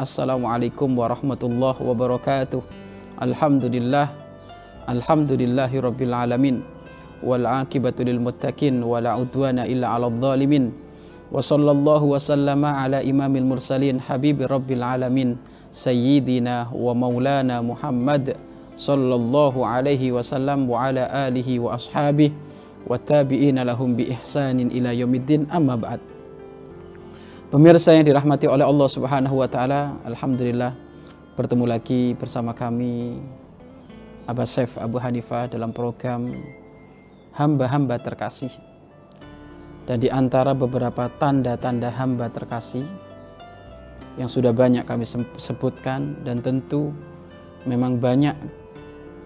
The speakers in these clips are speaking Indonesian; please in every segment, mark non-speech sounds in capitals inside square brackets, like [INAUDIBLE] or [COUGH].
Assalamualaikum warahmatullahi wabarakatuh. Alhamdulillah Alhamdulillahi rabbil alamin wal akibatu lil muttaqin wala udwana illa 'alal zalimin. Wa sallallahu wa sallama ala imamil mursalin habibi rabbil alamin sayyidina wa maulana Muhammad sallallahu alaihi wasallam wa ala alihi wa ashabihi wa tabi'ina lahum bi ihsanin ila yaumiddin amma ba'd. Pemirsa yang dirahmati oleh Allah Subhanahu wa taala, alhamdulillah bertemu lagi bersama kami Abah Syef Abu Hanifah dalam program Hamba-hamba terkasih. Dan di antara beberapa tanda-tanda hamba terkasih yang sudah banyak kami sebutkan dan tentu memang banyak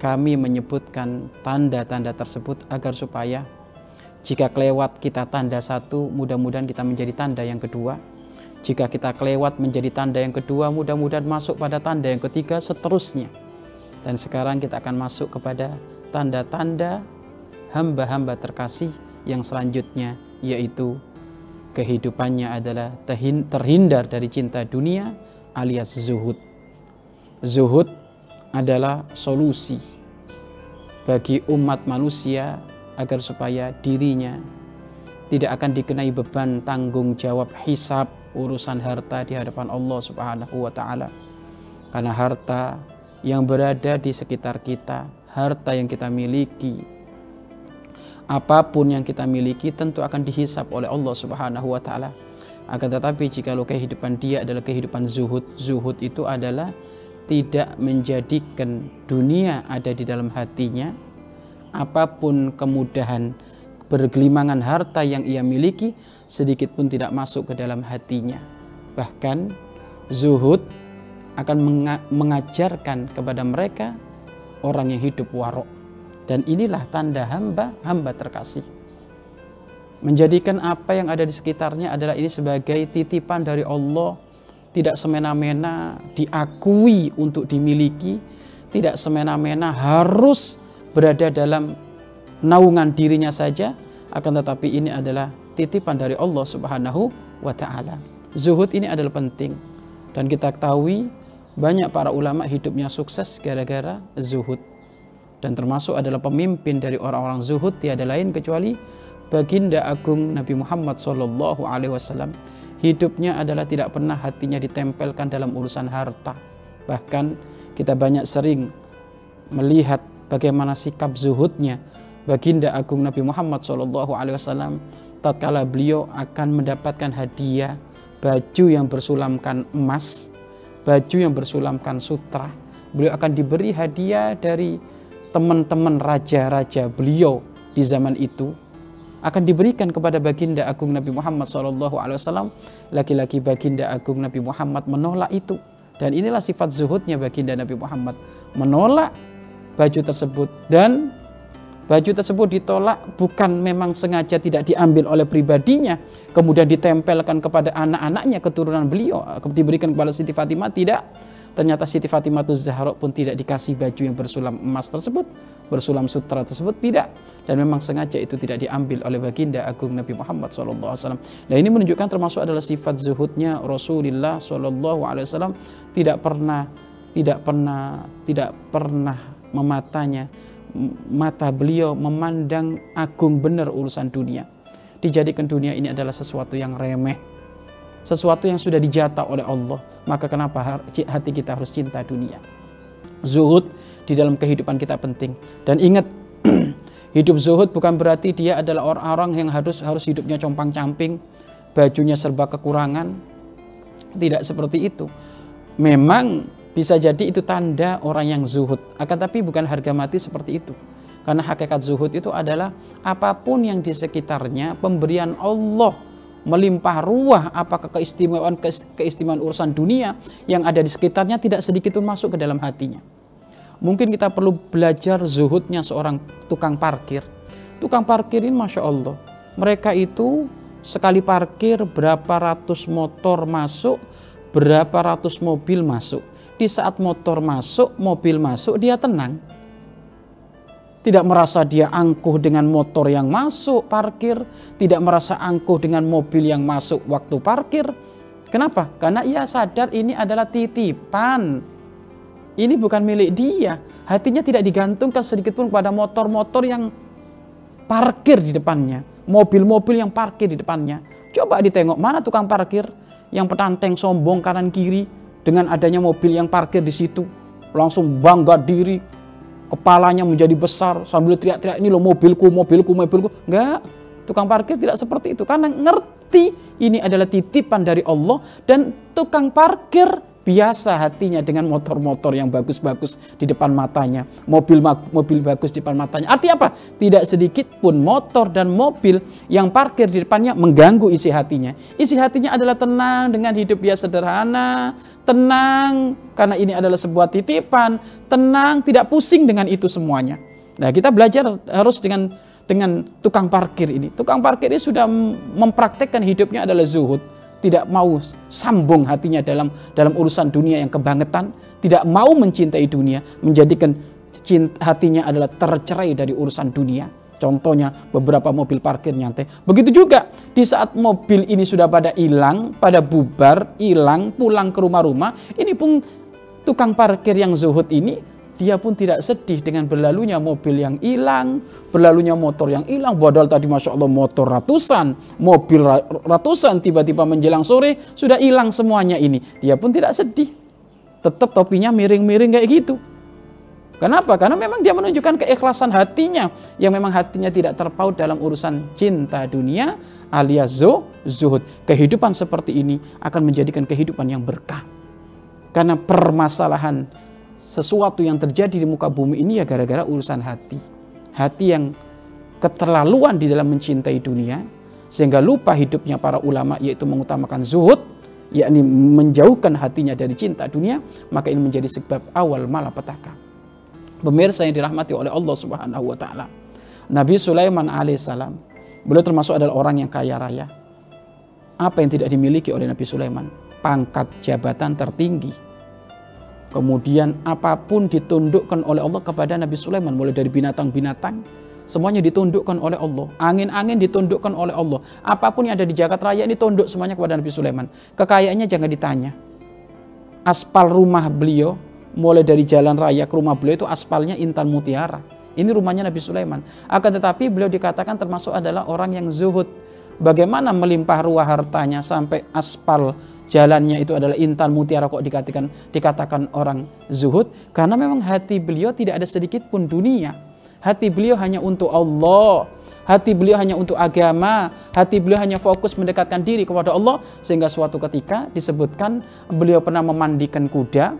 kami menyebutkan tanda-tanda tersebut agar supaya jika kelewat kita tanda satu, mudah-mudahan kita menjadi tanda yang kedua jika kita kelewat menjadi tanda yang kedua, mudah-mudahan masuk pada tanda yang ketiga, seterusnya. Dan sekarang kita akan masuk kepada tanda-tanda hamba-hamba terkasih yang selanjutnya, yaitu kehidupannya adalah terhindar dari cinta dunia alias zuhud. Zuhud adalah solusi bagi umat manusia agar supaya dirinya tidak akan dikenai beban tanggung jawab hisab urusan harta di hadapan Allah Subhanahu wa taala. Karena harta yang berada di sekitar kita, harta yang kita miliki, apa pun yang kita miliki tentu akan dihisap oleh Allah Subhanahu wa taala. Akan tetapi jika lo kehidupan dia adalah kehidupan zuhud, zuhud itu adalah tidak menjadikan dunia ada di dalam hatinya, apa pun kemudahan bergelimangan harta yang ia miliki sedikit pun tidak masuk ke dalam hatinya. Bahkan zuhud akan mengajarkan kepada mereka orang yang hidup warok. Dan inilah tanda hamba, hamba terkasih. Menjadikan apa yang ada di sekitarnya adalah ini sebagai titipan dari Allah. Tidak semena-mena diakui untuk dimiliki. Tidak semena-mena harus berada dalam naungan dirinya saja akan tetapi ini adalah titipan dari Allah Subhanahu wa taala. Zuhud ini adalah penting dan kita ketahui banyak para ulama hidupnya sukses gara-gara zuhud. Dan termasuk adalah pemimpin dari orang-orang zuhud tiada lain kecuali baginda agung Nabi Muhammad Sallallahu Alaihi Wasallam. Hidupnya adalah tidak pernah hatinya ditempelkan dalam urusan harta. Bahkan kita banyak sering melihat bagaimana sikap zuhudnya baginda agung Nabi Muhammad SAW tatkala beliau akan mendapatkan hadiah baju yang bersulamkan emas, baju yang bersulamkan sutra. Beliau akan diberi hadiah dari teman-teman raja-raja beliau di zaman itu akan diberikan kepada baginda agung Nabi Muhammad SAW. Laki-laki baginda agung Nabi Muhammad menolak itu. Dan inilah sifat zuhudnya baginda Nabi Muhammad. Menolak baju tersebut dan baju tersebut ditolak bukan memang sengaja tidak diambil oleh pribadinya kemudian ditempelkan kepada anak-anaknya keturunan beliau diberikan kepada Siti Fatimah tidak. Ternyata Siti Fatimah Zahra pun tidak dikasih baju yang bersulam emas tersebut bersulam sutra tersebut tidak. Dan memang sengaja itu tidak diambil oleh baginda agung Nabi Muhammad SAW nah ini menunjukkan termasuk adalah sifat zuhudnya Rasulullah SAW tidak pernah tidak pernah tidak pernah mematanya mata beliau memandang agung benar urusan dunia. Dijadikan dunia ini adalah sesuatu yang remeh. Sesuatu yang sudah dijatah oleh Allah. Maka kenapa hati kita harus cinta dunia. Zuhud di dalam kehidupan kita penting. Dan ingat, [CLEARS THROAT] hidup zuhud bukan berarti dia adalah orang-orang yang harus harus hidupnya compang-camping, bajunya serba kekurangan. Tidak seperti itu. Memang bisa jadi itu tanda orang yang zuhud. Akan tapi bukan harga mati seperti itu. Karena hakikat zuhud itu adalah apa pun yang di sekitarnya pemberian Allah melimpah ruah apakah keistimewaan keistimewaan urusan dunia yang ada di sekitarnya tidak sedikit pun masuk ke dalam hatinya. Mungkin kita perlu belajar zuhudnya seorang tukang parkir. Tukang parkir ini Masya Allah. Mereka itu sekali parkir berapa ratus motor masuk, berapa ratus mobil masuk di saat motor masuk, mobil masuk, dia tenang. Tidak merasa dia angkuh dengan motor yang masuk parkir, tidak merasa angkuh dengan mobil yang masuk waktu parkir. Kenapa? Karena ia sadar ini adalah titipan. Ini bukan milik dia. Hatinya tidak digantungkan sedikit pun pada motor-motor yang parkir di depannya. Mobil-mobil yang parkir di depannya. Coba ditengok mana tukang parkir yang petanteng sombong kanan kiri dengan adanya mobil yang parkir di situ. Langsung bangga diri, kepalanya menjadi besar sambil teriak-teriak ini loh mobilku, mobilku, mobilku. Enggak, tukang parkir tidak seperti itu karena ngerti ini adalah titipan dari Allah dan tukang parkir biasa hatinya dengan motor-motor yang bagus-bagus di depan matanya, mobil mobil bagus di depan matanya. Artinya apa? Tidak sedikit pun motor dan mobil yang parkir di depannya mengganggu isi hatinya. Isi hatinya adalah tenang dengan hidup dia sederhana, tenang karena ini adalah sebuah titipan, tenang, tidak pusing dengan itu semuanya. Nah, kita belajar harus dengan dengan tukang parkir ini. Tukang parkir ini sudah mempraktekkan hidupnya adalah zuhud tidak mau sambung hatinya dalam dalam urusan dunia yang kebangetan, tidak mau mencintai dunia, menjadikan cinta, hatinya adalah tercerai dari urusan dunia. Contohnya beberapa mobil parkir nyantai. Begitu juga di saat mobil ini sudah pada hilang, pada bubar, hilang, pulang ke rumah-rumah, ini pun tukang parkir yang zuhud ini dia pun tidak sedih dengan berlalunya mobil yang hilang, berlalunya motor yang hilang. Padahal tadi Masya Allah motor ratusan, mobil ratusan tiba-tiba menjelang sore sudah hilang semuanya ini. Dia pun tidak sedih. Tetap topinya miring-miring kayak gitu. Kenapa? Karena memang dia menunjukkan keikhlasan hatinya yang memang hatinya tidak terpaut dalam urusan cinta dunia alias zuhud. Kehidupan seperti ini akan menjadikan kehidupan yang berkah. Karena permasalahan sesuatu yang terjadi di muka bumi ini ya gara-gara urusan hati. Hati yang keterlaluan di dalam mencintai dunia sehingga lupa hidupnya para ulama yaitu mengutamakan zuhud yakni menjauhkan hatinya dari cinta dunia maka ini menjadi sebab awal malapetaka. Pemirsa yang dirahmati oleh Allah Subhanahu wa taala. Nabi Sulaiman alaihissalam beliau termasuk adalah orang yang kaya raya. Apa yang tidak dimiliki oleh Nabi Sulaiman? Pangkat jabatan tertinggi Kemudian apa pun ditundukkan oleh Allah kepada Nabi Sulaiman mulai dari binatang-binatang semuanya ditundukkan oleh Allah. Angin-angin ditundukkan oleh Allah. Apa pun yang ada di jagat raya ini tunduk semuanya kepada Nabi Sulaiman. Kekayaannya jangan ditanya. Aspal rumah beliau mulai dari jalan raya ke rumah beliau itu aspalnya intan mutiara. Ini rumahnya Nabi Sulaiman. Akan tetapi beliau dikatakan termasuk adalah orang yang zuhud. Bagaimana melimpah ruah hartanya sampai aspal jalannya itu adalah intan mutiara kok dikatakan dikatakan orang zuhud karena memang hati beliau tidak ada sedikit pun dunia. Hati beliau hanya untuk Allah. Hati beliau hanya untuk agama, hati beliau hanya fokus mendekatkan diri kepada Allah sehingga suatu ketika disebutkan beliau pernah memandikan kuda.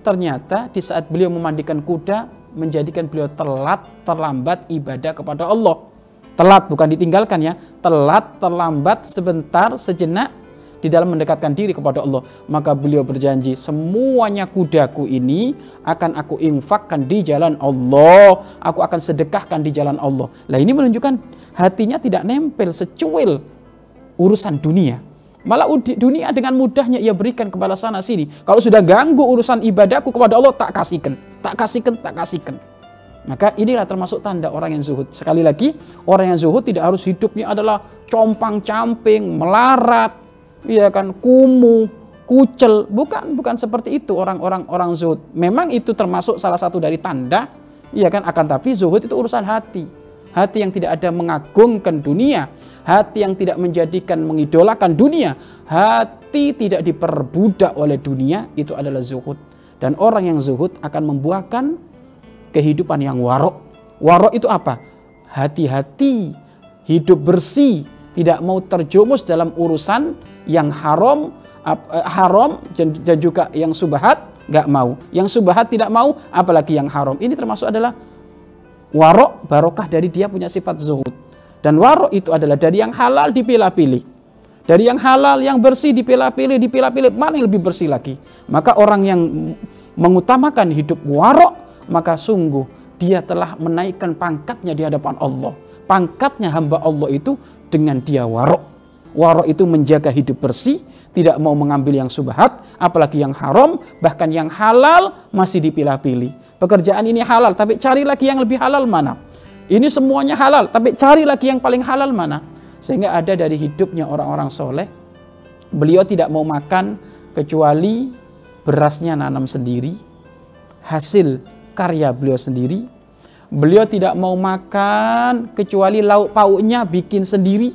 Ternyata di saat beliau memandikan kuda menjadikan beliau telat, terlambat ibadah kepada Allah. Telat bukan ditinggalkan ya, telat, terlambat sebentar, sejenak di dalam mendekatkan diri kepada Allah. Maka beliau berjanji, semuanya kudaku ini akan aku infakkan di jalan Allah. Aku akan sedekahkan di jalan Allah. Lah ini menunjukkan hatinya tidak nempel secuil urusan dunia. Malah dunia dengan mudahnya ia berikan kepada sana sini. Kalau sudah ganggu urusan ibadahku kepada Allah, tak kasihkan. Tak kasihkan, tak kasihkan. Maka inilah termasuk tanda orang yang zuhud. Sekali lagi, orang yang zuhud tidak harus hidupnya adalah compang-camping, melarat, ya kan kumuh, kucel, bukan bukan seperti itu orang-orang orang zuhud. Memang itu termasuk salah satu dari tanda, ya kan akan tapi zuhud itu urusan hati. Hati yang tidak ada mengagungkan dunia, hati yang tidak menjadikan mengidolakan dunia, hati tidak diperbudak oleh dunia itu adalah zuhud. Dan orang yang zuhud akan membuahkan kehidupan yang warok. Warok itu apa? Hati-hati, hidup bersih, tidak mau terjumus dalam urusan yang haram uh, haram dan, juga yang subhat nggak mau. Yang subhat tidak mau, apalagi yang haram. Ini termasuk adalah warok barokah dari dia punya sifat zuhud. Dan warok itu adalah dari yang halal dipilah-pilih. Dari yang halal, yang bersih dipilah-pilih, dipilah-pilih, mana yang lebih bersih lagi. Maka orang yang mengutamakan hidup warok, maka sungguh dia telah menaikkan pangkatnya di hadapan Allah. Pangkatnya hamba Allah itu dengan dia warok. Waro itu menjaga hidup bersih, tidak mau mengambil yang subhat, apalagi yang haram, bahkan yang halal masih dipilah-pilih. Pekerjaan ini halal, tapi cari lagi yang lebih halal mana? Ini semuanya halal, tapi cari lagi yang paling halal mana? Sehingga ada dari hidupnya orang-orang soleh, Beliau tidak mau makan kecuali berasnya nanam sendiri, hasil karya beliau sendiri. Beliau tidak mau makan kecuali lauk pauknya bikin sendiri,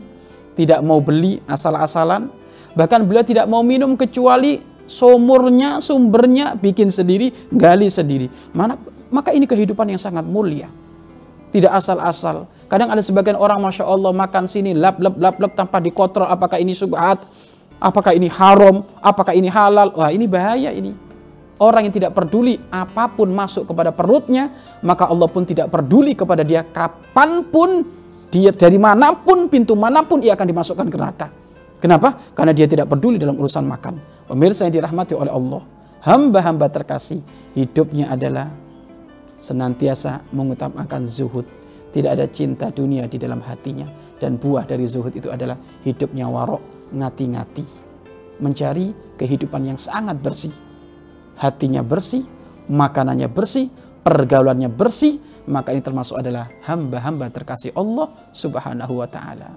tidak mau beli asal-asalan. Bahkan beliau tidak mau minum kecuali sumurnya, sumbernya bikin sendiri, gali sendiri. Mana maka ini kehidupan yang sangat mulia. Tidak asal-asal. Kadang ada sebagian orang Masya Allah makan sini lap lap lap lap tanpa dikontrol apakah ini subhat, apakah ini haram, apakah ini halal. Wah ini bahaya ini. Orang yang tidak peduli apa pun masuk kepada perutnya, maka Allah pun tidak peduli kepada dia kapan pun, dia dari mana pun, pintu mana pun ia akan dimasukkan ke neraka. Kenapa? Karena dia tidak peduli dalam urusan makan. Pemirsa yang dirahmati oleh Allah, hamba-hamba terkasih, hidupnya adalah senantiasa mengutamakan zuhud. Tidak ada cinta dunia di dalam hatinya. Dan buah dari zuhud itu adalah hidupnya warok, ngati-ngati. Mencari kehidupan yang sangat bersih hatinya bersih, makanannya bersih, pergaulannya bersih, maka ini termasuk adalah hamba-hamba terkasih Allah Subhanahu wa taala.